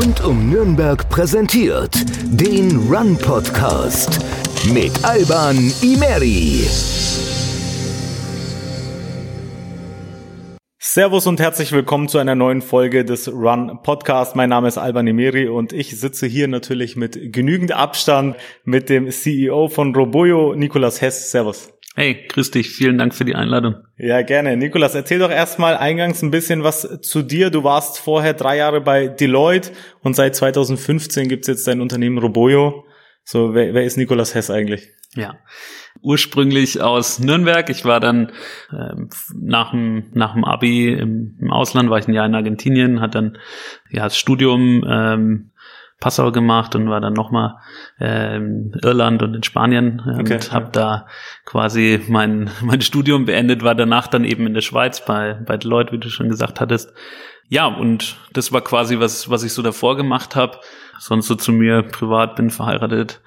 rund um Nürnberg präsentiert den Run Podcast mit Alban Imeri. Servus und herzlich willkommen zu einer neuen Folge des Run Podcast. Mein Name ist Alban Imeri und ich sitze hier natürlich mit genügend Abstand mit dem CEO von Roboyo, Nikolas Hess. Servus. Hey, grüß dich. Vielen Dank für die Einladung. Ja, gerne. Nikolas, erzähl doch erstmal eingangs ein bisschen was zu dir. Du warst vorher drei Jahre bei Deloitte und seit 2015 gibt's jetzt dein Unternehmen Roboyo. So, wer, wer ist Nikolas Hess eigentlich? Ja, ursprünglich aus Nürnberg. Ich war dann ähm, nach dem nach dem Abi im, im, Ausland, war ich ein Jahr in Argentinien, hat dann ja das Studium ähm, Passau gemacht und war dann nochmal ähm, Irland und in Spanien äh, okay. und habe da quasi mein mein Studium beendet, war danach dann eben in der Schweiz bei bei Deloitte, wie du schon gesagt hattest. Ja, und das war quasi was was ich so davor gemacht habe. Sonst so zu mir privat bin verheiratet,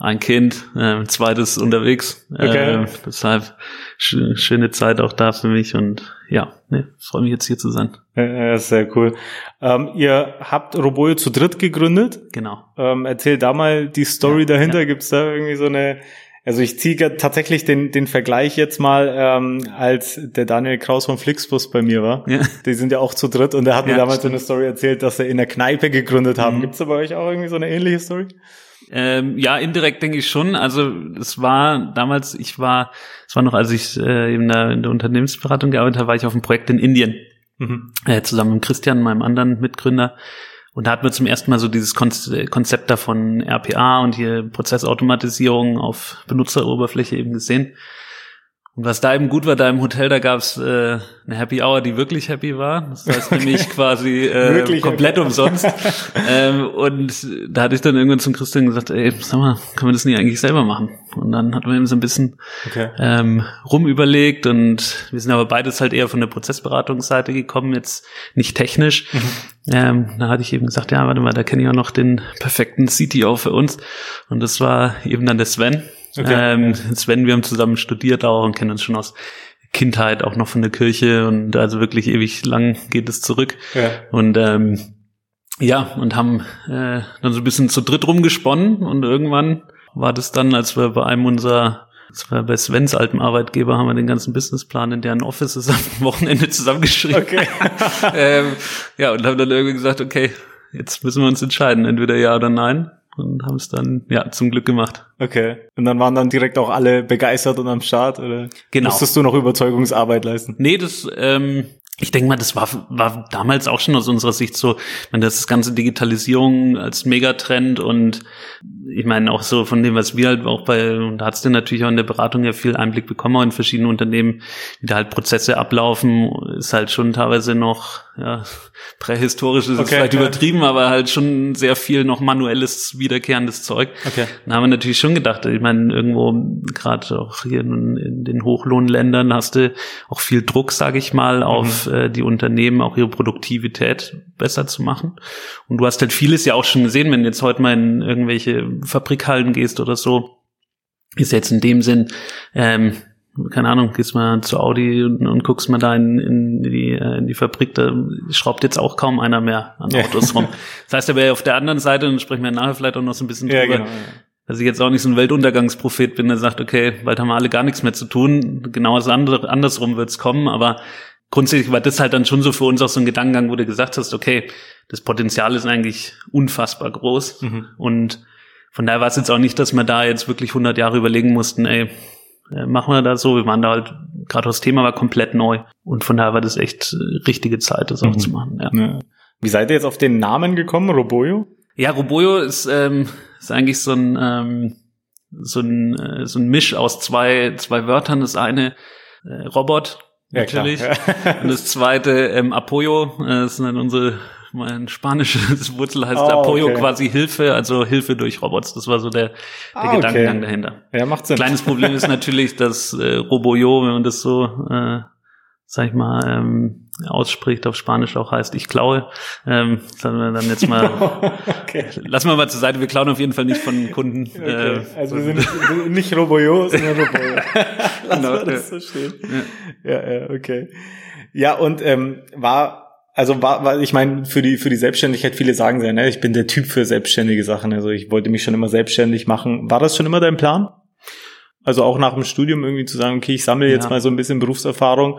ein Kind, äh, zweites unterwegs. Okay. Äh, deshalb sch schöne Zeit auch da für mich und ja, ne, freue mich jetzt hier zu sein. Ja, sehr cool. Ähm, ihr habt Roboyo zu dritt gegründet. Genau. Ähm, erzähl da mal die Story ja, dahinter. Ja. Gibt's da irgendwie so eine also ich ziehe tatsächlich den, den Vergleich jetzt mal, ähm, als der Daniel Kraus von Flixbus bei mir war. Ja. Die sind ja auch zu dritt und er hat mir damals stimmt. so eine Story erzählt, dass sie in der Kneipe gegründet haben. Mhm. Gibt's da bei euch auch irgendwie so eine ähnliche Story? Ähm, ja, indirekt denke ich schon. Also es war damals, ich war, es war noch, als ich äh, in, der, in der Unternehmensberatung gearbeitet habe, war ich auf einem Projekt in Indien. Mhm. Äh, zusammen mit Christian, meinem anderen Mitgründer. Und da hatten wir zum ersten Mal so dieses Konzept davon RPA und hier Prozessautomatisierung auf Benutzeroberfläche eben gesehen. Und was da eben gut war, da im Hotel, da gab's äh, eine Happy Hour, die wirklich happy war. Das heißt okay. nämlich quasi äh, komplett umsonst. ähm, und da hatte ich dann irgendwann zum Christian gesagt, ey, sag mal, können wir das nicht eigentlich selber machen? Und dann hatten wir eben so ein bisschen okay. ähm, rumüberlegt und wir sind aber beides halt eher von der Prozessberatungsseite gekommen, jetzt nicht technisch. Mhm. Ähm, da hatte ich eben gesagt, ja, warte mal, da kenne ich auch noch den perfekten CTO für uns. Und das war eben dann der Sven. Okay. Ähm, Sven, wir haben zusammen studiert auch und kennen uns schon aus Kindheit, auch noch von der Kirche und also wirklich ewig lang geht es zurück. Ja. Und ähm, ja, und haben äh, dann so ein bisschen zu dritt rumgesponnen und irgendwann war das dann, als wir bei einem unserer das war bei Svens altem Arbeitgeber, haben wir den ganzen Businessplan in deren Offices am Wochenende zusammengeschrieben. Okay. ähm, ja, und haben dann irgendwie gesagt, okay, jetzt müssen wir uns entscheiden, entweder ja oder nein und haben es dann ja zum Glück gemacht. Okay. Und dann waren dann direkt auch alle begeistert und am Start oder genau. musstest du noch Überzeugungsarbeit leisten? Nee, das ähm, ich denke mal, das war, war damals auch schon aus unserer Sicht so, ich meine, das ganze Digitalisierung als Megatrend und ich meine auch so von dem, was wir halt auch bei, und da hat's denn natürlich auch in der Beratung ja viel Einblick bekommen, auch in verschiedenen Unternehmen, wie da halt Prozesse ablaufen, ist halt schon teilweise noch, ja, prähistorisch ist okay, vielleicht okay. übertrieben, aber halt schon sehr viel noch manuelles, wiederkehrendes Zeug. Okay. Da haben wir natürlich schon gedacht, ich meine, irgendwo, gerade auch hier in, in, den Hochlohnländern hast du auch viel Druck, sage ich mal, auf mhm. äh, die Unternehmen, auch ihre Produktivität besser zu machen. Und du hast halt vieles ja auch schon gesehen, wenn du jetzt heute mal in irgendwelche Fabrikhallen gehst oder so, ist jetzt in dem Sinn, ähm, keine Ahnung, gehst mal zu Audi und, und guckst mal da in, in, die, äh, in die Fabrik, da schraubt jetzt auch kaum einer mehr an Autos rum. Das heißt aber auf der anderen Seite, und sprechen wir nachher vielleicht auch noch so ein bisschen drüber, ja, genau, ja. dass ich jetzt auch nicht so ein Weltuntergangsprophet bin, der sagt, okay, bald haben wir alle gar nichts mehr zu tun. Genau das andere, andersrum wird's kommen, aber grundsätzlich war das halt dann schon so für uns auch so ein Gedankengang, wo du gesagt hast, okay, das Potenzial ist eigentlich unfassbar groß mhm. und von daher war es jetzt auch nicht, dass wir da jetzt wirklich 100 Jahre überlegen mussten, ey, äh, machen wir das so. Wir waren da halt, gerade das Thema war komplett neu. Und von daher war das echt äh, richtige Zeit, das auch mhm. zu machen. Ja. ja. Wie seid ihr jetzt auf den Namen gekommen, Roboyo? Ja, Roboyo ist, ähm, ist eigentlich so ein, ähm, so ein, äh, so ein Misch aus zwei, zwei Wörtern. Das eine äh, Robot, natürlich. Ja, Und das zweite ähm, Apoyo, äh, das sind dann unsere mein spanisches Wurzel heißt oh, Apoyo okay. quasi Hilfe, also Hilfe durch Robots. Das war so der, der ah, Gedankengang okay. dahinter. Ja, macht Sinn. Kleines Problem ist natürlich, dass äh, Roboyo, wenn man das so, äh, sag ich mal, ähm, ausspricht, auf Spanisch auch heißt, ich klaue. Ähm, sollen wir dann jetzt mal, okay. lassen wir mal zur Seite, wir klauen auf jeden Fall nicht von Kunden. Okay. Äh, also wir sind nicht, Roboyo, sondern Roboyo. Lass genau, mal das so stehen. Ja. ja, ja, okay. Ja, und ähm, war also war, war ich meine, für die, für die Selbstständigkeit, viele sagen ja, ne, ich bin der Typ für selbstständige Sachen. Also ich wollte mich schon immer selbstständig machen. War das schon immer dein Plan? Also auch nach dem Studium irgendwie zu sagen, okay, ich sammle jetzt ja. mal so ein bisschen Berufserfahrung,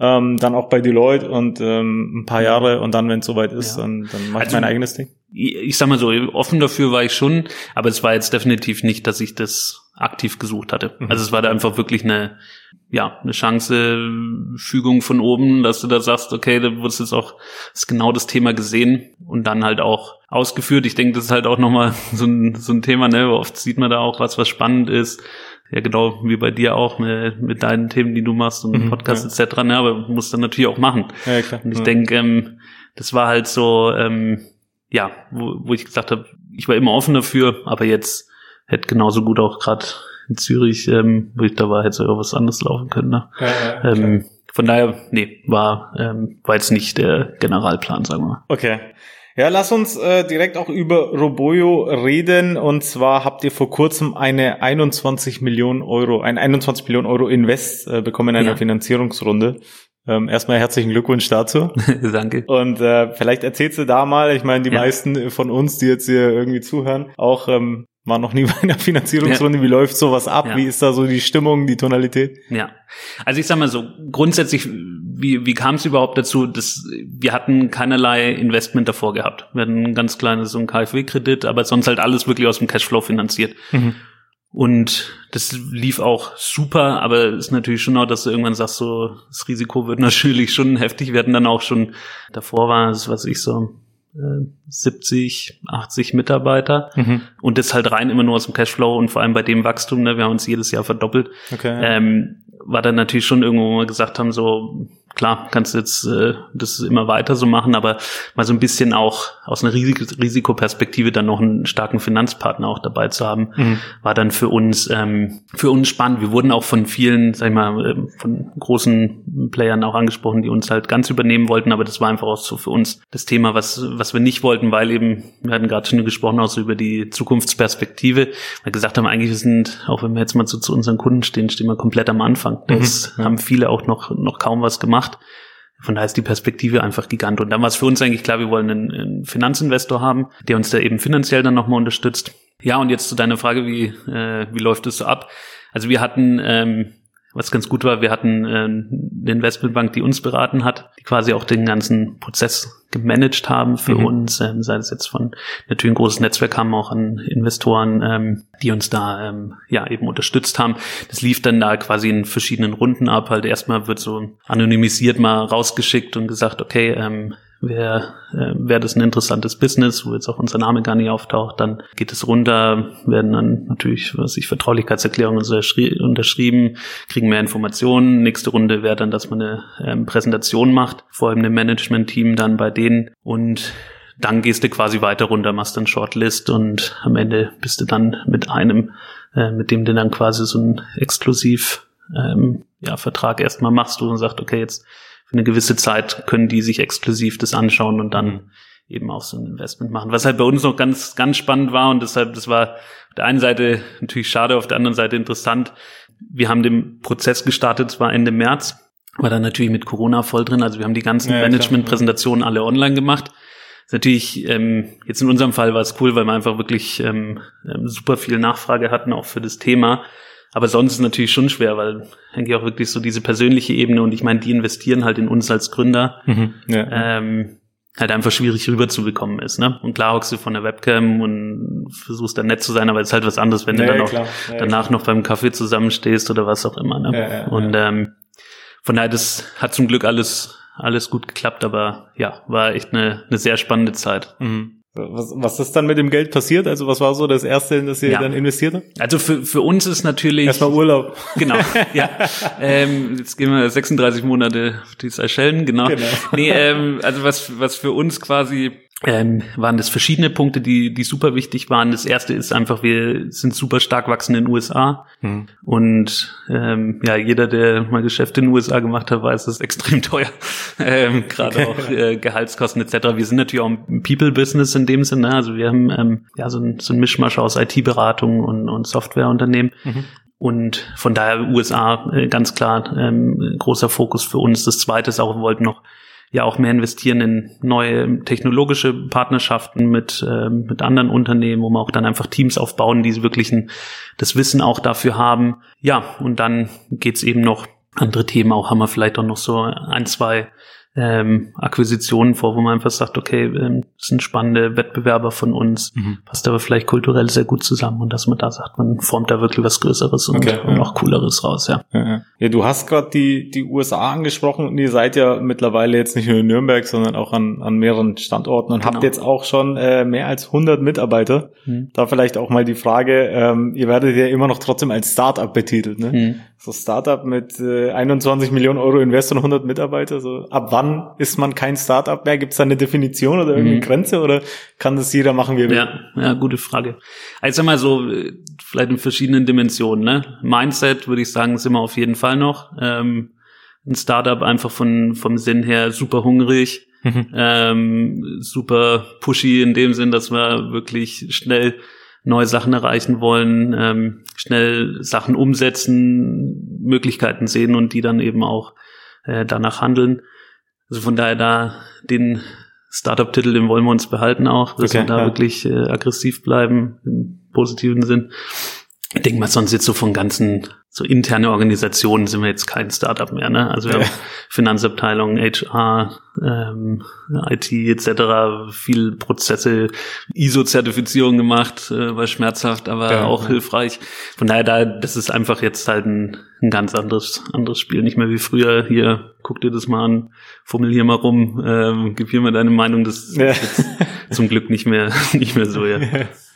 ähm, dann auch bei Deloitte und ähm, ein paar Jahre und dann, wenn es soweit ist, ja. dann, dann mache ich also, mein eigenes Ding. Ich sag mal so, offen dafür war ich schon, aber es war jetzt definitiv nicht, dass ich das aktiv gesucht hatte. Mhm. Also es war da einfach wirklich eine, ja, eine Chance, Fügung von oben, dass du da sagst, okay, da wird jetzt auch ist genau das Thema gesehen und dann halt auch ausgeführt. Ich denke, das ist halt auch nochmal so ein, so ein Thema, ne? Oft sieht man da auch was, was spannend ist ja genau wie bei dir auch mit, mit deinen Themen, die du machst und mhm, Podcast ja. etc. Ne, aber musst dann natürlich auch machen. Ja, klar. Und ich ja. denke, ähm, das war halt so, ähm, ja, wo, wo ich gesagt habe, ich war immer offen dafür, aber jetzt hätte genauso gut auch gerade in Zürich, ähm, wo ich da war, hätte sogar was anderes laufen können. Ne? Ja, ja, ähm, von daher, nee, war, ähm, war jetzt nicht der Generalplan, sagen wir mal. Okay. Ja, lass uns äh, direkt auch über Roboyo reden. Und zwar habt ihr vor kurzem eine 21 Millionen Euro, ein 21 Millionen Euro Invest äh, bekommen in einer ja. Finanzierungsrunde. Ähm, erstmal herzlichen Glückwunsch dazu. Danke. Und äh, vielleicht erzählst du da mal, ich meine, die ja. meisten von uns, die jetzt hier irgendwie zuhören, auch ähm, war noch nie bei einer Finanzierungsrunde. Ja. Wie läuft sowas ab? Ja. Wie ist da so die Stimmung, die Tonalität? Ja, also ich sag mal so, grundsätzlich, wie, wie kam es überhaupt dazu, dass wir hatten keinerlei Investment davor gehabt. Wir hatten ein ganz kleines so ein KfW-Kredit, aber sonst halt alles wirklich aus dem Cashflow finanziert. Mhm. Und das lief auch super, aber ist natürlich schon auch, dass du irgendwann sagst, so, das Risiko wird natürlich schon heftig. Wir hatten dann auch schon, davor war es, was ich so, 70, 80 Mitarbeiter mhm. und das halt rein immer nur aus dem Cashflow und vor allem bei dem Wachstum, ne, wir haben uns jedes Jahr verdoppelt, okay. ähm, war dann natürlich schon irgendwo, wo wir gesagt haben, so klar, kannst du jetzt äh, das immer weiter so machen, aber mal so ein bisschen auch aus einer Risik Risikoperspektive dann noch einen starken Finanzpartner auch dabei zu haben, mhm. war dann für uns ähm, für uns spannend. Wir wurden auch von vielen, sag ich mal, ähm, von großen Playern auch angesprochen, die uns halt ganz übernehmen wollten, aber das war einfach auch so für uns das Thema, was was wir nicht wollten, weil eben wir hatten gerade schon gesprochen auch so über die Zukunftsperspektive, weil gesagt haben, eigentlich wir sind, auch wenn wir jetzt mal so zu unseren Kunden stehen, stehen wir komplett am Anfang. Das mhm. haben viele auch noch noch kaum was gemacht gemacht. Von daher ist die Perspektive einfach gigant. Und dann war es für uns eigentlich klar, wir wollen einen, einen Finanzinvestor haben, der uns da eben finanziell dann nochmal unterstützt. Ja, und jetzt zu deiner Frage, wie, äh, wie läuft es so ab? Also wir hatten ähm, was ganz gut war, wir hatten äh, eine Investmentbank, die uns beraten hat, die quasi auch den ganzen Prozess gemanagt haben für mhm. uns, ähm, sei es jetzt von natürlich ein großes Netzwerk haben auch an Investoren, ähm, die uns da ähm, ja eben unterstützt haben. Das lief dann da quasi in verschiedenen Runden ab. Halt erstmal wird so anonymisiert mal rausgeschickt und gesagt, okay, ähm, wäre äh, wär das ein interessantes Business, wo jetzt auch unser Name gar nicht auftaucht, dann geht es runter, werden dann natürlich, was ich, Vertraulichkeitserklärungen unterschrieben, kriegen mehr Informationen. Nächste Runde wäre dann, dass man eine ähm, Präsentation macht, vor allem dem Management-Team dann bei denen und dann gehst du quasi weiter runter, machst dann Shortlist und am Ende bist du dann mit einem, äh, mit dem du dann quasi so ein exklusiv ähm, ja, Vertrag erstmal machst du und sagst, okay, jetzt für eine gewisse Zeit können die sich exklusiv das anschauen und dann eben auch so ein Investment machen. Was halt bei uns noch ganz, ganz spannend war und deshalb, das war auf der einen Seite natürlich schade, auf der anderen Seite interessant. Wir haben den Prozess gestartet, zwar Ende März, war dann natürlich mit Corona voll drin. Also wir haben die ganzen ja, Management-Präsentationen alle online gemacht. ist natürlich, ähm, jetzt in unserem Fall war es cool, weil wir einfach wirklich ähm, ähm super viel Nachfrage hatten, auch für das Thema. Aber sonst ist es natürlich schon schwer, weil eigentlich auch wirklich so diese persönliche Ebene und ich meine, die investieren halt in uns als Gründer. Mhm, ja. ähm, halt einfach schwierig rüberzubekommen ist, ne? Und klar hockst du von der Webcam und versuchst dann nett zu sein, aber es ist halt was anderes, wenn ja, du dann ja, auch ja, danach noch beim Kaffee zusammenstehst oder was auch immer, ne? und ähm, von daher, das hat zum Glück alles alles gut geklappt, aber ja, war echt eine, eine sehr spannende Zeit. Mhm. Was, was ist dann mit dem Geld passiert? Also was war so das erste, in das ihr ja. dann investiert habt? Also für, für uns ist natürlich... Erstmal Urlaub. Genau, ja. ähm, jetzt gehen wir 36 Monate auf die Seychellen, genau. genau. Nee, ähm, also was, was für uns quasi ähm, waren das verschiedene Punkte, die, die super wichtig waren. Das erste ist einfach, wir sind super stark wachsend in den USA. Mhm. Und ähm, ja, jeder, der mal Geschäfte in den USA gemacht hat, weiß, das ist extrem teuer. Ähm, Gerade auch äh, Gehaltskosten etc. Wir sind natürlich auch ein People-Business in dem Sinne. Also wir haben ähm, ja so ein, so ein Mischmasch aus IT-Beratung und, und Softwareunternehmen. Mhm. Und von daher USA äh, ganz klar ähm, großer Fokus für uns. Das zweite ist auch, wir wollten noch ja auch mehr investieren in neue technologische Partnerschaften mit, äh, mit anderen Unternehmen, wo wir auch dann einfach Teams aufbauen, die wirklich ein, das Wissen auch dafür haben. Ja, und dann geht's eben noch andere Themen auch, haben wir vielleicht auch noch so ein, zwei ähm, Akquisitionen vor, wo man einfach sagt, okay, ähm, das sind spannende Wettbewerber von uns, mhm. passt aber vielleicht kulturell sehr gut zusammen und dass man da sagt, man formt da wirklich was Größeres und, okay, und ja. auch Cooleres raus, ja. Ja, ja. du hast gerade die, die USA angesprochen und ihr seid ja mittlerweile jetzt nicht nur in Nürnberg, sondern auch an, an mehreren Standorten und genau. habt jetzt auch schon äh, mehr als 100 Mitarbeiter. Mhm. Da vielleicht auch mal die Frage, ähm, ihr werdet ja immer noch trotzdem als Startup betitelt, ne? Mhm. So Startup mit äh, 21 Millionen Euro Investor und 100 Mitarbeiter, so ab wann ist man kein Startup mehr? Gibt es da eine Definition oder irgendeine mhm. Grenze oder kann das jeder machen, wie er will? Ja, ja, gute Frage. Also sag mal so, äh, vielleicht in verschiedenen Dimensionen. Ne? Mindset würde ich sagen, sind wir auf jeden Fall noch. Ähm, ein Startup einfach von vom Sinn her super hungrig, mhm. ähm, super pushy in dem Sinn, dass wir wirklich schnell neue Sachen erreichen wollen, ähm, schnell Sachen umsetzen, Möglichkeiten sehen und die dann eben auch äh, danach handeln. Also von daher da den Startup-Titel, den wollen wir uns behalten auch, dass okay, wir da ja. wirklich äh, aggressiv bleiben, im positiven Sinn. Ich denke mal, sonst jetzt so von ganzen so interne Organisationen sind wir jetzt kein Startup mehr. Ne? Also wir ja. haben Finanzabteilung, HR, ähm, IT etc. viel Prozesse, ISO-Zertifizierung gemacht, äh, war schmerzhaft, aber ja, auch ja. hilfreich. Von daher, da, das ist einfach jetzt halt ein, ein ganz anderes anderes Spiel, nicht mehr wie früher. Hier, guck dir das mal an, formulier mal rum, ähm, gib hier mal deine Meinung. Das ist jetzt zum Glück nicht mehr nicht mehr so. Ja,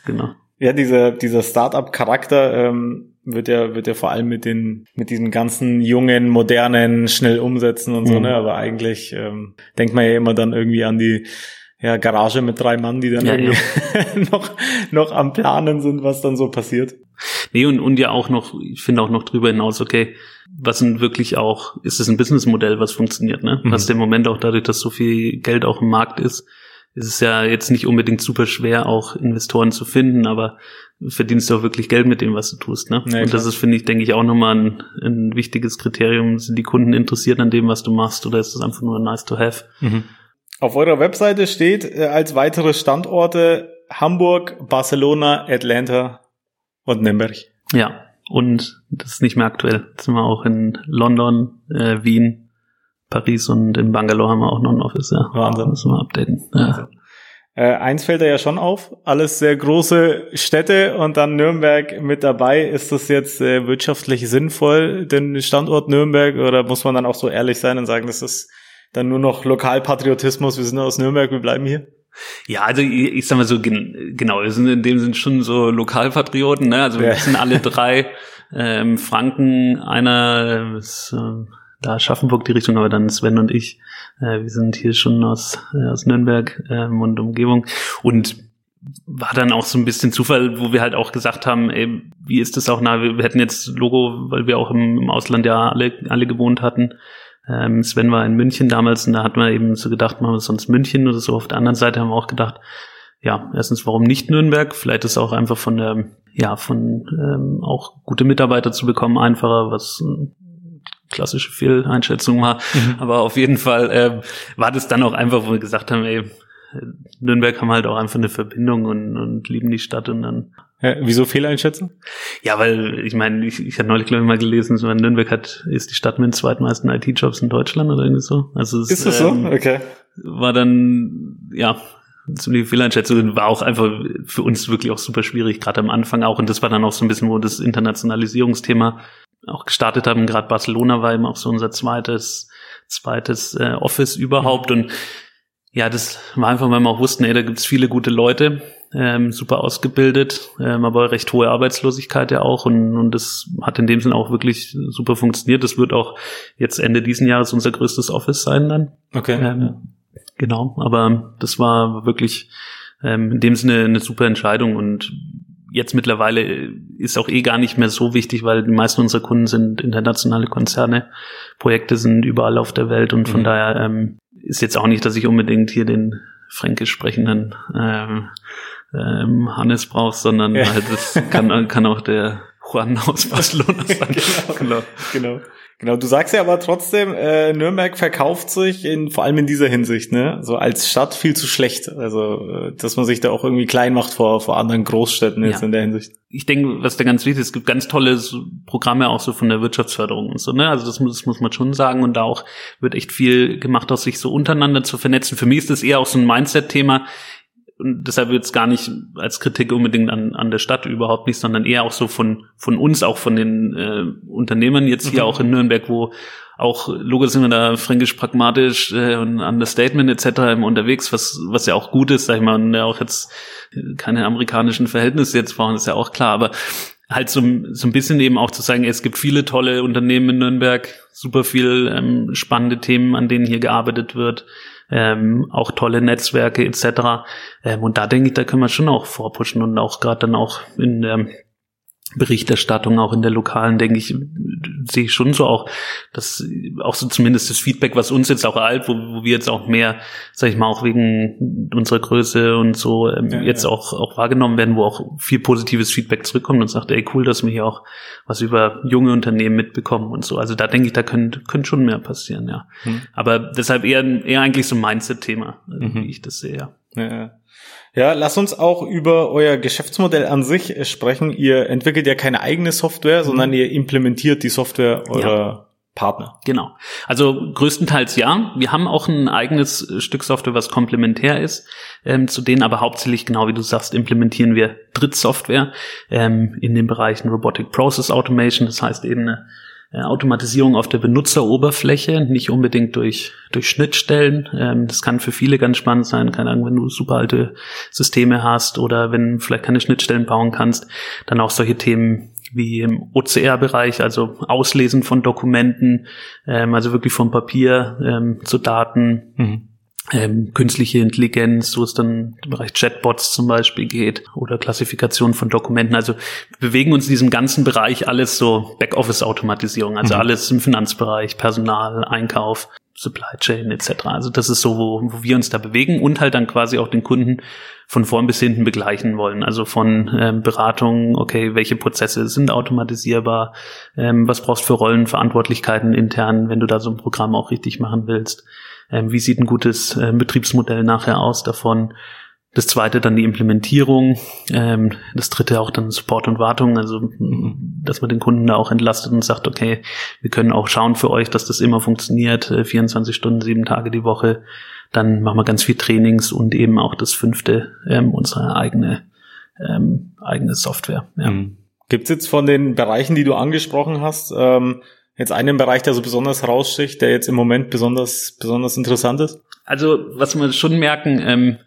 genau. Ja, dieser, dieser Startup-Charakter ähm, wird ja, wird ja vor allem mit den, mit diesen ganzen jungen, modernen, schnell umsetzen und so, mhm. ne? Aber eigentlich ähm, denkt man ja immer dann irgendwie an die ja, Garage mit drei Mann, die dann ja, irgendwie ja. noch, noch am Planen sind, was dann so passiert. Nee, und, und ja auch noch, ich finde auch noch drüber hinaus, okay, was sind wirklich auch, ist es ein Businessmodell, was funktioniert, ne? Mhm. Was im Moment auch dadurch, dass so viel Geld auch im Markt ist, ist es ja jetzt nicht unbedingt super schwer, auch Investoren zu finden, aber verdienst du auch wirklich Geld mit dem, was du tust. Ne? Ja, und das ist, finde ich, denke ich, auch nochmal ein, ein wichtiges Kriterium. Sind die Kunden interessiert an dem, was du machst, oder ist das einfach nur nice to have? Mhm. Auf eurer Webseite steht äh, als weitere Standorte Hamburg, Barcelona, Atlanta und Nürnberg. Ja, und das ist nicht mehr aktuell. Jetzt sind wir auch in London, äh, Wien, Paris und in Bangalore haben wir auch noch ein Office, ja. Wahnsinn. Müssen wir updaten. Ja. Äh, eins fällt da ja schon auf, alles sehr große Städte und dann Nürnberg mit dabei. Ist das jetzt äh, wirtschaftlich sinnvoll, den Standort Nürnberg, oder muss man dann auch so ehrlich sein und sagen, das ist dann nur noch Lokalpatriotismus, wir sind aus Nürnberg, wir bleiben hier? Ja, also ich, ich sag mal so, genau, wir sind in dem Sinn schon so Lokalpatrioten, ne? Also wir ja. sind alle drei ähm, Franken, einer ist äh, da Aschaffenburg die Richtung, aber dann Sven und ich, äh, wir sind hier schon aus, äh, aus Nürnberg ähm, und Umgebung und war dann auch so ein bisschen Zufall, wo wir halt auch gesagt haben, ey, wie ist das auch nah? Wir, wir hätten jetzt Logo, weil wir auch im, im Ausland ja alle, alle gewohnt hatten. Ähm, Sven war in München damals und da hat man eben so gedacht, machen wir sonst München oder so. Auf der anderen Seite haben wir auch gedacht, ja, erstens, warum nicht Nürnberg? Vielleicht ist auch einfach von der, ja, von ähm, auch gute Mitarbeiter zu bekommen einfacher, was klassische Fehleinschätzung war. Mhm. Aber auf jeden Fall äh, war das dann auch einfach, wo wir gesagt haben, ey, Nürnberg haben halt auch einfach eine Verbindung und, und lieben die Stadt und dann. Ja, wieso Fehleinschätzen? Ja, weil ich meine, ich, ich hatte neulich glaube ich mal gelesen, so Nürnberg hat ist die Stadt mit den zweitmeisten IT-Jobs in Deutschland oder irgendwie so. Also es, ist das ähm, so? Okay. War dann ja ziemliche Fehleinschätzung war auch einfach für uns wirklich auch super schwierig, gerade am Anfang auch. Und das war dann auch so ein bisschen, wo das Internationalisierungsthema auch gestartet haben. Gerade Barcelona war eben auch so unser zweites, zweites äh, Office überhaupt. Und ja, das war einfach, weil wir auch wussten, ey, da gibt's viele gute Leute, ähm, super ausgebildet, ähm, aber recht hohe Arbeitslosigkeit ja auch. Und, und das hat in dem Sinn auch wirklich super funktioniert. Das wird auch jetzt Ende diesen Jahres unser größtes Office sein dann. Okay. Ähm, genau, aber das war wirklich ähm, in dem Sinne eine super Entscheidung und jetzt mittlerweile ist auch eh gar nicht mehr so wichtig, weil die meisten unserer Kunden sind internationale Konzerne. Projekte sind überall auf der Welt und von mhm. daher ähm, ist jetzt auch nicht, dass ich unbedingt hier den fränkisch sprechenden ähm, ähm, Hannes brauchst, sondern ja. halt das kann, kann auch der Juan aus Barcelona sein. genau, genau. genau. Genau, du sagst ja aber trotzdem, äh, Nürnberg verkauft sich in, vor allem in dieser Hinsicht, ne, so als Stadt viel zu schlecht. Also, äh, dass man sich da auch irgendwie klein macht vor, vor anderen Großstädten jetzt ja. in der Hinsicht. Ich denke, was da ganz wichtig ist, es gibt ganz tolle Programme auch so von der Wirtschaftsförderung und so, ne, also das muss, das muss man schon sagen und da auch wird echt viel gemacht, auch sich so untereinander zu vernetzen. Für mich ist das eher auch so ein Mindset-Thema und deshalb wird es gar nicht als Kritik unbedingt an, an der Stadt überhaupt nicht, sondern eher auch so von, von uns, auch von den äh, Unternehmern jetzt hier mhm. auch in Nürnberg, wo auch logisch sind wir da fränkisch pragmatisch äh, und Understatement etc. unterwegs, was was ja auch gut ist, sag ich mal, und ja auch jetzt keine amerikanischen Verhältnisse jetzt brauchen, ist ja auch klar, aber halt so, so ein bisschen eben auch zu sagen, es gibt viele tolle Unternehmen in Nürnberg, super viel ähm, spannende Themen, an denen hier gearbeitet wird ähm, auch tolle Netzwerke etc. Ähm, und da denke ich, da können wir schon auch vorpushen und auch gerade dann auch in der Berichterstattung auch in der lokalen, denke ich, sehe ich schon so auch, dass auch so zumindest das Feedback, was uns jetzt auch alt, wo, wo wir jetzt auch mehr, sag ich mal, auch wegen unserer Größe und so ähm, ja, jetzt ja. auch auch wahrgenommen werden, wo auch viel positives Feedback zurückkommt und sagt, ey cool, dass wir hier auch was über junge Unternehmen mitbekommen und so. Also da denke ich, da könnte könnte schon mehr passieren, ja. Mhm. Aber deshalb eher eher eigentlich so ein Mindset-Thema, mhm. wie ich das sehe. Ja. ja. Ja, lass uns auch über euer Geschäftsmodell an sich äh, sprechen. Ihr entwickelt ja keine eigene Software, mhm. sondern ihr implementiert die Software eurer ja. Partner. Genau. Also größtenteils ja. Wir haben auch ein eigenes Stück Software, was komplementär ist. Ähm, zu denen aber hauptsächlich, genau wie du sagst, implementieren wir Drittsoftware ähm, in den Bereichen Robotic Process Automation. Das heißt eben eine äh, Automatisierung auf der Benutzeroberfläche, nicht unbedingt durch, durch Schnittstellen. Ähm, das kann für viele ganz spannend sein, keine Ahnung, wenn du super alte Systeme hast oder wenn vielleicht keine Schnittstellen bauen kannst, dann auch solche Themen wie im OCR-Bereich, also Auslesen von Dokumenten, ähm, also wirklich vom Papier ähm, zu Daten. Mhm ähm, künstliche Intelligenz, wo es dann im Bereich Chatbots zum Beispiel geht oder Klassifikation von Dokumenten. Also wir bewegen uns in diesem ganzen Bereich alles so Backoffice-Automatisierung, also mhm. alles im Finanzbereich, Personal, Einkauf, Supply Chain etc. Also das ist so, wo, wo wir uns da bewegen und halt dann quasi auch den Kunden von vorn bis hinten begleichen wollen. Also von ähm, Beratung, okay, welche Prozesse sind automatisierbar, ähm, was brauchst du für Rollenverantwortlichkeiten intern, wenn du da so ein Programm auch richtig machen willst ähm, wie sieht ein gutes äh, Betriebsmodell nachher aus davon. Das zweite dann die Implementierung, ähm, das dritte auch dann Support und Wartung, also dass man den Kunden da auch entlastet und sagt, okay, wir können auch schauen für euch, dass das immer funktioniert, äh, 24 Stunden, sieben Tage die Woche. Dann machen wir ganz viel Trainings und eben auch das fünfte, ähm, unsere eigene ähm, eigene Software. Ja. Mhm. Gibt es jetzt von den Bereichen, die du angesprochen hast, ähm, jetzt einen Bereich, der so besonders heraussticht, der jetzt im Moment besonders, besonders interessant ist? Also, was wir schon merken, ähm,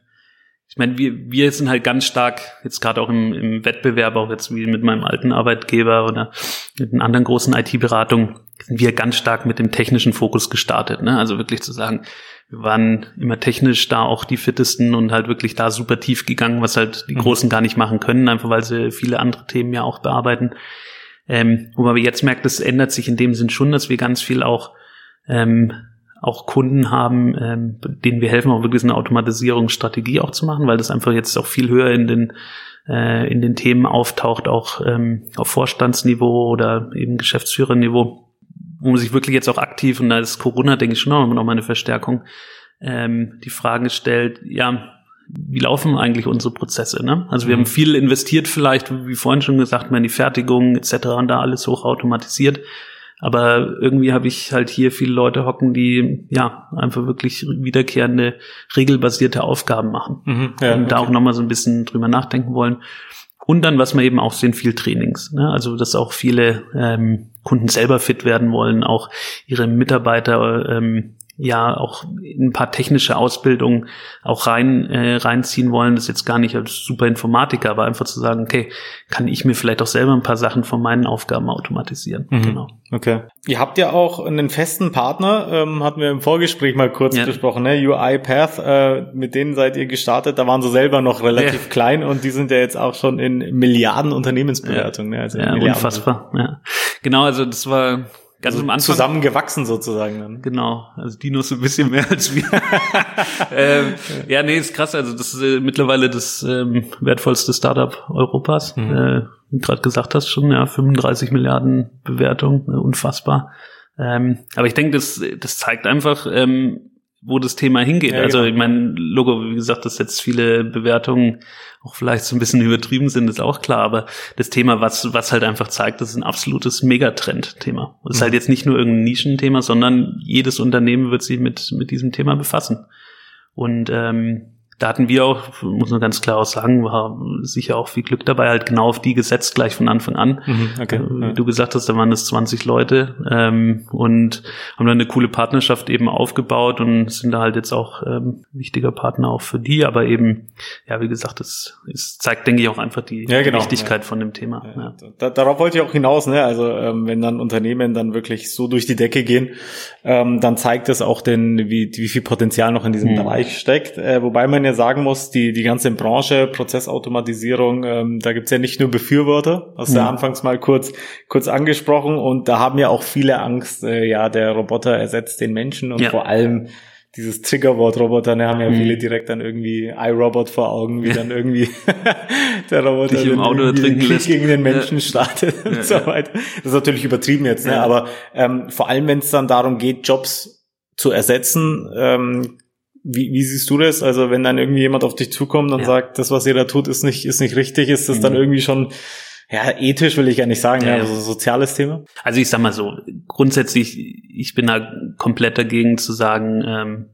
ich meine, wir, wir sind halt ganz stark, jetzt gerade auch im, im Wettbewerb, auch jetzt wie mit meinem alten Arbeitgeber oder mit einer anderen großen IT-Beratung, sind wir ganz stark mit dem technischen Fokus gestartet. Ne? Also wirklich zu sagen, wir waren immer technisch da auch die fittesten und halt wirklich da super tief gegangen, was halt die mhm. Großen gar nicht machen können, einfach weil sie viele andere Themen ja auch bearbeiten. Ähm, wo man jetzt merkt, das ändert sich in dem Sinn schon, dass wir ganz viel auch ähm, auch Kunden haben, ähm, denen wir helfen, auch wirklich eine Automatisierungsstrategie auch zu machen, weil das einfach jetzt auch viel höher in den äh, in den Themen auftaucht, auch ähm, auf Vorstandsniveau oder eben Geschäftsführerniveau, wo man sich wirklich jetzt auch aktiv, und da ist Corona, denke ich, schon noch mal eine Verstärkung, ähm, die Fragen stellt, ja, wie laufen eigentlich unsere Prozesse? Ne? Also wir mhm. haben viel investiert vielleicht, wie vorhin schon gesagt, mehr in die Fertigung etc. und da alles hochautomatisiert. Aber irgendwie habe ich halt hier viele Leute hocken, die ja einfach wirklich wiederkehrende, regelbasierte Aufgaben machen mhm, ja, und okay. da auch nochmal so ein bisschen drüber nachdenken wollen. Und dann, was wir eben auch sehen, viel Trainings. Ne? Also, dass auch viele ähm, Kunden selber fit werden wollen, auch ihre Mitarbeiter ähm, ja auch ein paar technische Ausbildungen auch rein äh, reinziehen wollen. Das ist jetzt gar nicht als super Informatiker, aber einfach zu sagen, okay, kann ich mir vielleicht auch selber ein paar Sachen von meinen Aufgaben automatisieren. Mhm. Genau. Okay. Ihr habt ja auch einen festen Partner, ähm, hatten wir im Vorgespräch mal kurz ja. besprochen, ne? UiPath, äh, mit denen seid ihr gestartet, da waren sie selber noch relativ ja. klein und die sind ja jetzt auch schon in Milliarden Unternehmensbewertungen. Ja, ne? also ja unfassbar. Ja. Genau, also das war Ganz also am Anfang. Zusammengewachsen sozusagen dann. Genau. Also Dinos ein bisschen mehr als wir. ähm, ja, nee, ist krass. Also das ist äh, mittlerweile das ähm, wertvollste Startup Europas. Mhm. Äh, wie gerade gesagt hast schon, ja, 35 Milliarden Bewertung, äh, unfassbar. Ähm, aber ich denke, das, das zeigt einfach, ähm, wo das Thema hingeht. Ja, also genau. ich meine, Logo, wie gesagt, dass jetzt viele Bewertungen auch vielleicht so ein bisschen übertrieben sind, ist auch klar. Aber das Thema, was, was halt einfach zeigt, das ist ein absolutes Megatrend-Thema. Es ist mhm. halt jetzt nicht nur irgendein Nischenthema, sondern jedes Unternehmen wird sich mit, mit diesem Thema befassen. Und ähm, da hatten wir auch, muss man ganz klar auch sagen, war sicher auch viel Glück dabei, halt genau auf die gesetzt gleich von Anfang an. Mhm, okay, äh, Wie ja. du gesagt hast, da waren es 20 Leute ähm, und haben dann eine coole Partnerschaft eben aufgebaut und sind da halt jetzt auch ähm, wichtiger Partner auch für die, aber eben, ja, wie gesagt, das, das zeigt, denke ich, auch einfach die, ja, genau, Wichtigkeit ja. von dem Thema. Da, darauf wollte ich auch hinaus, ne? Also ähm, wenn dann Unternehmen dann wirklich so durch die Decke gehen, ähm, dann zeigt es auch den, wie, wie viel Potenzial noch in diesem mhm. Bereich steckt. Äh, wobei man ja sagen muss, die, die ganze Branche, Prozessautomatisierung, ähm, da gibt's ja nicht nur Befürworter, hast du ja. anfangs mal kurz, kurz angesprochen und da haben ja auch viele Angst, äh, ja, der Roboter ersetzt den Menschen und ja. vor allem dieses Triggerwort Roboter, ne, haben ja mhm. viele direkt dann irgendwie iRobot vor Augen, wie ja. dann irgendwie der Roboter Dich im Auto den Krieg gegen den Menschen ja. startet und ja, so weiter. Das ist natürlich übertrieben jetzt, ne? aber ähm, vor allem, wenn es dann darum geht, Jobs zu ersetzen, ähm, wie, wie siehst du das? Also wenn dann irgendwie jemand auf dich zukommt und ja. sagt, das, was ihr da tut, ist nicht, ist nicht richtig, ist das mhm. dann irgendwie schon, ja, ethisch will ich ja nicht sagen, ja, also soziales Thema? Also ich sag mal so, grundsätzlich, ich bin da komplett dagegen zu sagen, ähm,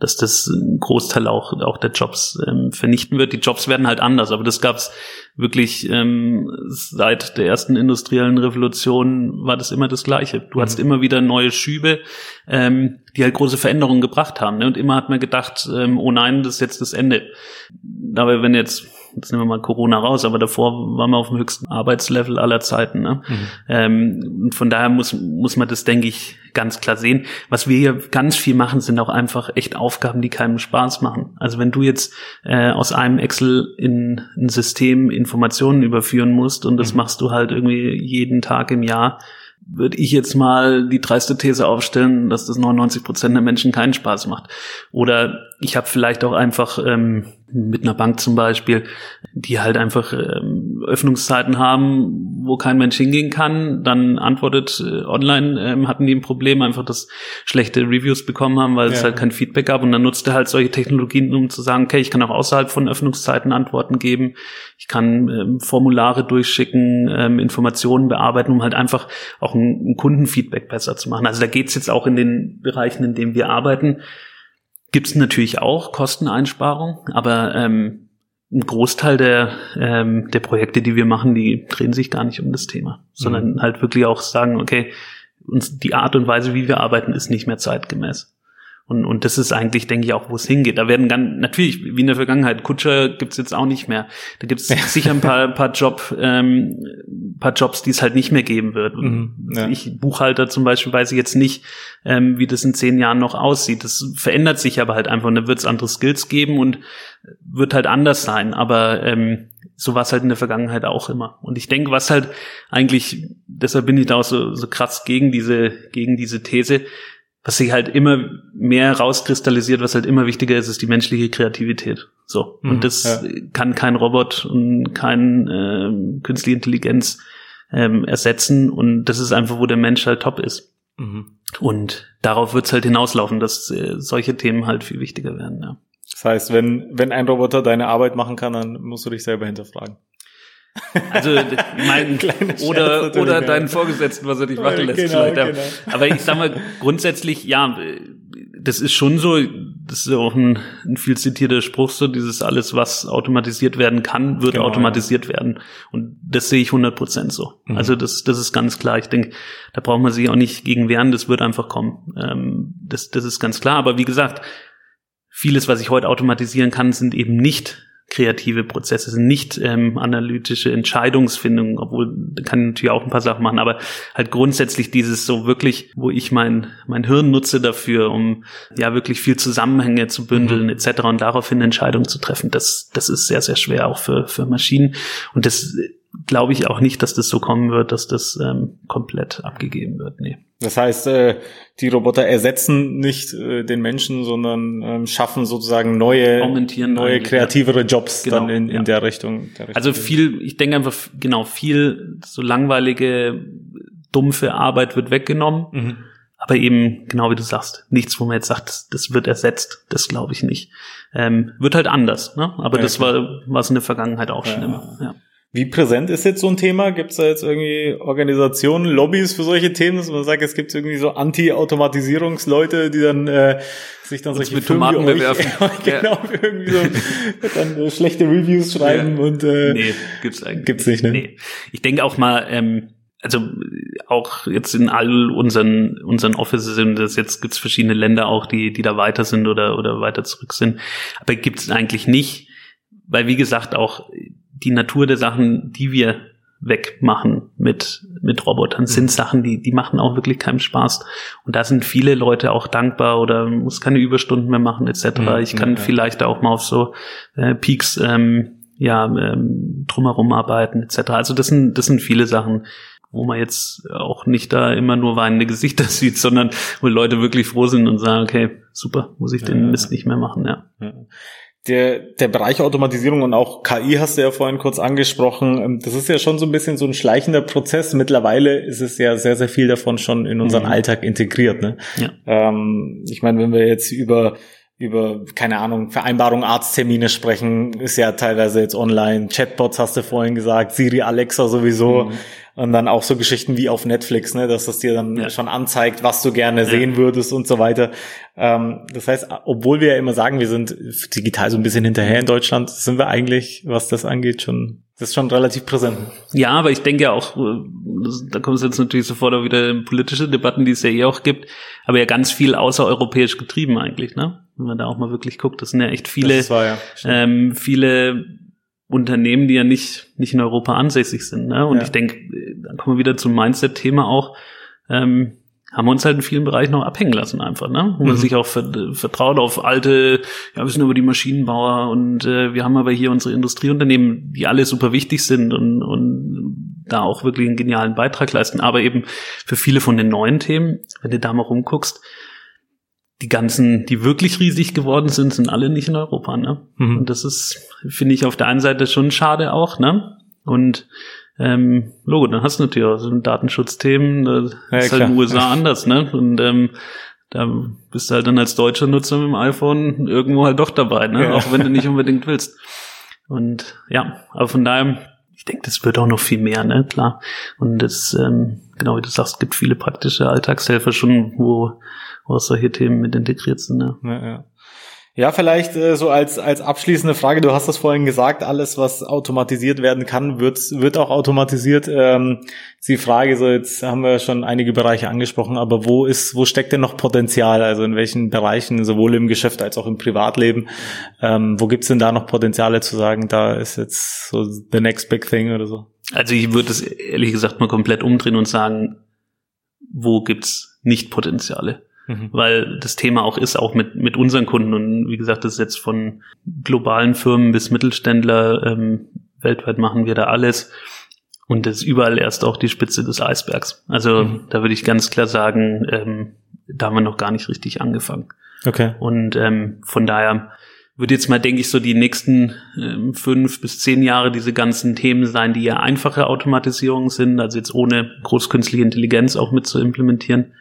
dass das ein Großteil auch, auch der Jobs ähm, vernichten wird. Die Jobs werden halt anders, aber das gab's wirklich ähm, seit der ersten industriellen Revolution war das immer das Gleiche. Du mhm. hattest immer wieder neue Schübe, ähm, die halt große Veränderungen gebracht haben. Ne? Und immer hat man gedacht, ähm, oh nein, das ist jetzt das Ende. Dabei, wenn jetzt jetzt nehmen wir mal Corona raus, aber davor waren wir auf dem höchsten Arbeitslevel aller Zeiten. Ne? Mhm. Ähm, und von daher muss, muss man das, denke ich, ganz klar sehen. Was wir hier ganz viel machen, sind auch einfach echt Aufgaben, die keinem Spaß machen. Also wenn du jetzt äh, aus einem Excel in ein System Informationen überführen musst und das mhm. machst du halt irgendwie jeden Tag im Jahr, würde ich jetzt mal die dreiste These aufstellen, dass das 99 Prozent der Menschen keinen Spaß macht. Oder ich habe vielleicht auch einfach ähm, mit einer Bank zum Beispiel, die halt einfach ähm, Öffnungszeiten haben, wo kein Mensch hingehen kann, dann antwortet äh, online, ähm, hatten die ein Problem, einfach dass schlechte Reviews bekommen haben, weil ja. es halt kein Feedback gab und dann nutzte halt solche Technologien, um zu sagen, okay, ich kann auch außerhalb von Öffnungszeiten Antworten geben, ich kann ähm, Formulare durchschicken, ähm, Informationen bearbeiten, um halt einfach auch ein, ein Kundenfeedback besser zu machen. Also da geht's jetzt auch in den Bereichen, in denen wir arbeiten, gibt es natürlich auch Kosteneinsparung, aber ähm, ein Großteil der, ähm, der Projekte, die wir machen, die drehen sich gar nicht um das Thema, sondern mhm. halt wirklich auch sagen, okay, uns die Art und Weise, wie wir arbeiten, ist nicht mehr zeitgemäß. Und, und das ist eigentlich, denke ich, auch, wo es hingeht. Da werden ganz, natürlich, wie in der Vergangenheit, Kutscher gibt's jetzt auch nicht mehr. Da gibt's ja. sicher ein paar, paar Job, ähm, paar Jobs, die es halt nicht mehr geben wird. Mhm, ja. Ich, Buchhalter zum Beispiel, weiß ich jetzt nicht, ähm, wie das in zehn Jahren noch aussieht. Das verändert sich aber halt einfach. Und da wird es andere Skills geben und wird halt anders sein. Aber ähm, so war es halt in der Vergangenheit auch immer. Und ich denke, was halt eigentlich, deshalb bin ich da auch so, so krass gegen diese, gegen diese These, was sich halt immer mehr rauskristallisiert, was halt immer wichtiger ist, ist die menschliche Kreativität. So. Mhm, und das ja. kann kein Robot und kein äh, künstliche Intelligenz ähm, ersetzen. Und das ist einfach, wo der Mensch halt top ist. Mhm. Und darauf wird es halt hinauslaufen, dass äh, solche Themen halt viel wichtiger werden, ja. Das heißt, wenn, wenn ein Roboter deine Arbeit machen kann, dann musst du dich selber hinterfragen. Also mein oder oder deinen Vorgesetzten, was er dich machen lässt. Genau. Genau. Aber ich sag mal grundsätzlich, ja, das ist schon so. Das ist auch ein, ein viel zitierter Spruch so. Dieses alles, was automatisiert werden kann, wird genau, automatisiert ja. werden. Und das sehe ich 100 Prozent so. Mhm. Also das das ist ganz klar. Ich denke, da braucht man sich auch nicht gegen wehren. Das wird einfach kommen. Ähm, das das ist ganz klar. Aber wie gesagt, vieles, was ich heute automatisieren kann, sind eben nicht kreative Prozesse, sind nicht ähm, analytische Entscheidungsfindung, obwohl kann ich natürlich auch ein paar Sachen machen, aber halt grundsätzlich dieses so wirklich, wo ich mein mein Hirn nutze dafür, um ja wirklich viel Zusammenhänge zu bündeln mhm. etc. und daraufhin Entscheidungen zu treffen, das das ist sehr sehr schwer auch für für Maschinen und das glaube ich auch nicht, dass das so kommen wird, dass das ähm, komplett abgegeben wird. Nee. Das heißt, äh, die Roboter ersetzen nicht äh, den Menschen, sondern ähm, schaffen sozusagen neue, neue kreativere Jobs genau, dann in, in ja. der, Richtung, der, Richtung, Also viel, ich denke einfach, genau, viel so langweilige, dumpfe Arbeit wird weggenommen. Mhm. aber eben, genau wie du sagst, nichts, wo man jetzt sagt, das, das wird ersetzt. Das glaube ich nicht. Ähm, wird halt anders, ne? Aber ja, das war was in der Vergangenheit auch ja. schon immer. Ja. Wie präsent ist jetzt so ein Thema? Gibt es da jetzt irgendwie Organisationen, Lobbys für solche Themen, dass man sagt, es gibt irgendwie so Anti-Automatisierungsleute, die dann äh, sich dann solche mit Tomaten bewerfen. genau, ja. irgendwie so dann äh, schlechte Reviews schreiben ja. und äh, nee, gibt's eigentlich gibt's nicht. Ne? Nee. Ich denke auch mal, ähm, also auch jetzt in all unseren unseren Offices sind das jetzt gibt's verschiedene Länder auch, die die da weiter sind oder oder weiter zurück sind, aber gibt's eigentlich nicht, weil wie gesagt auch die Natur der Sachen, die wir wegmachen mit, mit Robotern, sind mhm. Sachen, die, die machen auch wirklich keinen Spaß. Und da sind viele Leute auch dankbar oder muss keine Überstunden mehr machen, etc. Mhm, ich kann ja. vielleicht auch mal auf so äh, Peaks ähm, ja, ähm, drumherum arbeiten, etc. Also das sind, das sind viele Sachen, wo man jetzt auch nicht da immer nur weinende Gesichter sieht, sondern wo Leute wirklich froh sind und sagen, okay, super, muss ich den Mist nicht mehr machen, ja. Der, der Bereich Automatisierung und auch KI hast du ja vorhin kurz angesprochen. Ähm, das ist ja schon so ein bisschen so ein schleichender Prozess. Mittlerweile ist es ja sehr, sehr viel davon schon in unseren mhm. Alltag integriert. Ne? Ja. Ähm, ich meine, wenn wir jetzt über über, keine Ahnung, Vereinbarung, Arzttermine sprechen, ist ja teilweise jetzt online. Chatbots hast du vorhin gesagt, Siri, Alexa sowieso. Mhm. Und dann auch so Geschichten wie auf Netflix, ne, dass das dir dann ja. schon anzeigt, was du gerne ja. sehen würdest und so weiter. Ähm, das heißt, obwohl wir ja immer sagen, wir sind digital so ein bisschen hinterher in Deutschland, sind wir eigentlich, was das angeht, schon, das ist schon relativ präsent. Ja, aber ich denke ja auch, äh, da kommen es jetzt natürlich sofort auch wieder in politische Debatten, die es ja eh auch gibt, aber ja ganz viel außereuropäisch getrieben eigentlich, ne? Wenn man da auch mal wirklich guckt, das sind ja echt viele, war, ja. ähm, viele Unternehmen, die ja nicht, nicht in Europa ansässig sind. Ne? Und ja. ich denke, dann kommen wir wieder zum Mindset-Thema auch, ähm, haben wir uns halt in vielen Bereichen noch abhängen lassen einfach, ne? Wo man mhm. sich auch vertraut auf alte, ja, wir sind aber die Maschinenbauer und äh, wir haben aber hier unsere Industrieunternehmen, die alle super wichtig sind und, und da auch wirklich einen genialen Beitrag leisten. Aber eben für viele von den neuen Themen, wenn du da mal rumguckst, die ganzen, die wirklich riesig geworden sind, sind alle nicht in Europa, ne? Mhm. Und das ist, finde ich, auf der einen Seite schon schade auch, ne? Und ähm, Logo, dann hast du natürlich auch so Datenschutzthemen, das ja, ist halt in den USA anders, ne? Und ähm, da bist du halt dann als deutscher Nutzer mit dem iPhone irgendwo halt doch dabei, ne? Ja. Auch wenn du nicht unbedingt willst. Und ja, aber von daher, ich denke, das wird auch noch viel mehr, ne? Klar. Und es, ähm, genau wie du sagst, gibt viele praktische Alltagshelfer schon, wo wo solche Themen mit integriert sind. Ja, ja, ja. Ja vielleicht äh, so als, als abschließende Frage, du hast das vorhin gesagt, alles, was automatisiert werden kann, wird, wird auch automatisiert. Ähm, die Frage, so jetzt haben wir schon einige Bereiche angesprochen, aber wo ist, wo steckt denn noch Potenzial? Also in welchen Bereichen, sowohl im Geschäft als auch im Privatleben, ähm, wo gibt's denn da noch Potenziale zu sagen, da ist jetzt so the next big thing oder so? Also ich würde es ehrlich gesagt mal komplett umdrehen und sagen, wo gibt's nicht Potenziale? Mhm. Weil das Thema auch ist, auch mit, mit unseren Kunden. Und wie gesagt, das ist jetzt von globalen Firmen bis Mittelständler. Ähm, weltweit machen wir da alles. Und das ist überall erst auch die Spitze des Eisbergs. Also mhm. da würde ich ganz klar sagen, ähm, da haben wir noch gar nicht richtig angefangen. Okay. Und ähm, von daher wird jetzt mal, denke ich, so die nächsten ähm, fünf bis zehn Jahre diese ganzen Themen sein, die ja einfache Automatisierung sind, also jetzt ohne großkünstliche Intelligenz auch mit zu implementieren.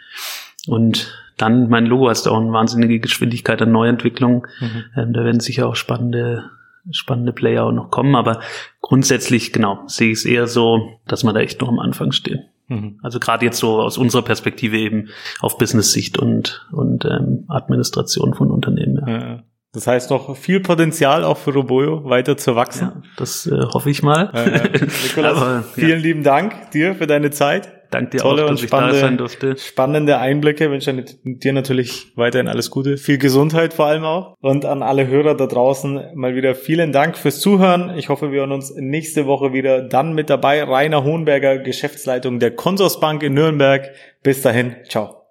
Und dann, mein Logo hast auch eine wahnsinnige Geschwindigkeit an Neuentwicklung. Mhm. Ähm, da werden sicher auch spannende, spannende Player auch noch kommen. Aber grundsätzlich, genau, sehe ich es eher so, dass wir da echt noch am Anfang stehen. Mhm. Also gerade jetzt so aus unserer Perspektive eben auf Business-Sicht und, und ähm, Administration von Unternehmen. Ja. Ja. Das heißt noch viel Potenzial auch für Roboyo weiter zu wachsen. Ja, das äh, hoffe ich mal. Äh, Nikolas, Aber, vielen lieben Dank dir für deine Zeit. Danke dir Tolle auch, und spannende, spannende Einblicke. Ich wünsche dir natürlich weiterhin alles Gute. Viel Gesundheit vor allem auch. Und an alle Hörer da draußen mal wieder vielen Dank fürs Zuhören. Ich hoffe, wir hören uns nächste Woche wieder dann mit dabei. Rainer Hohenberger, Geschäftsleitung der Consorsbank in Nürnberg. Bis dahin. Ciao.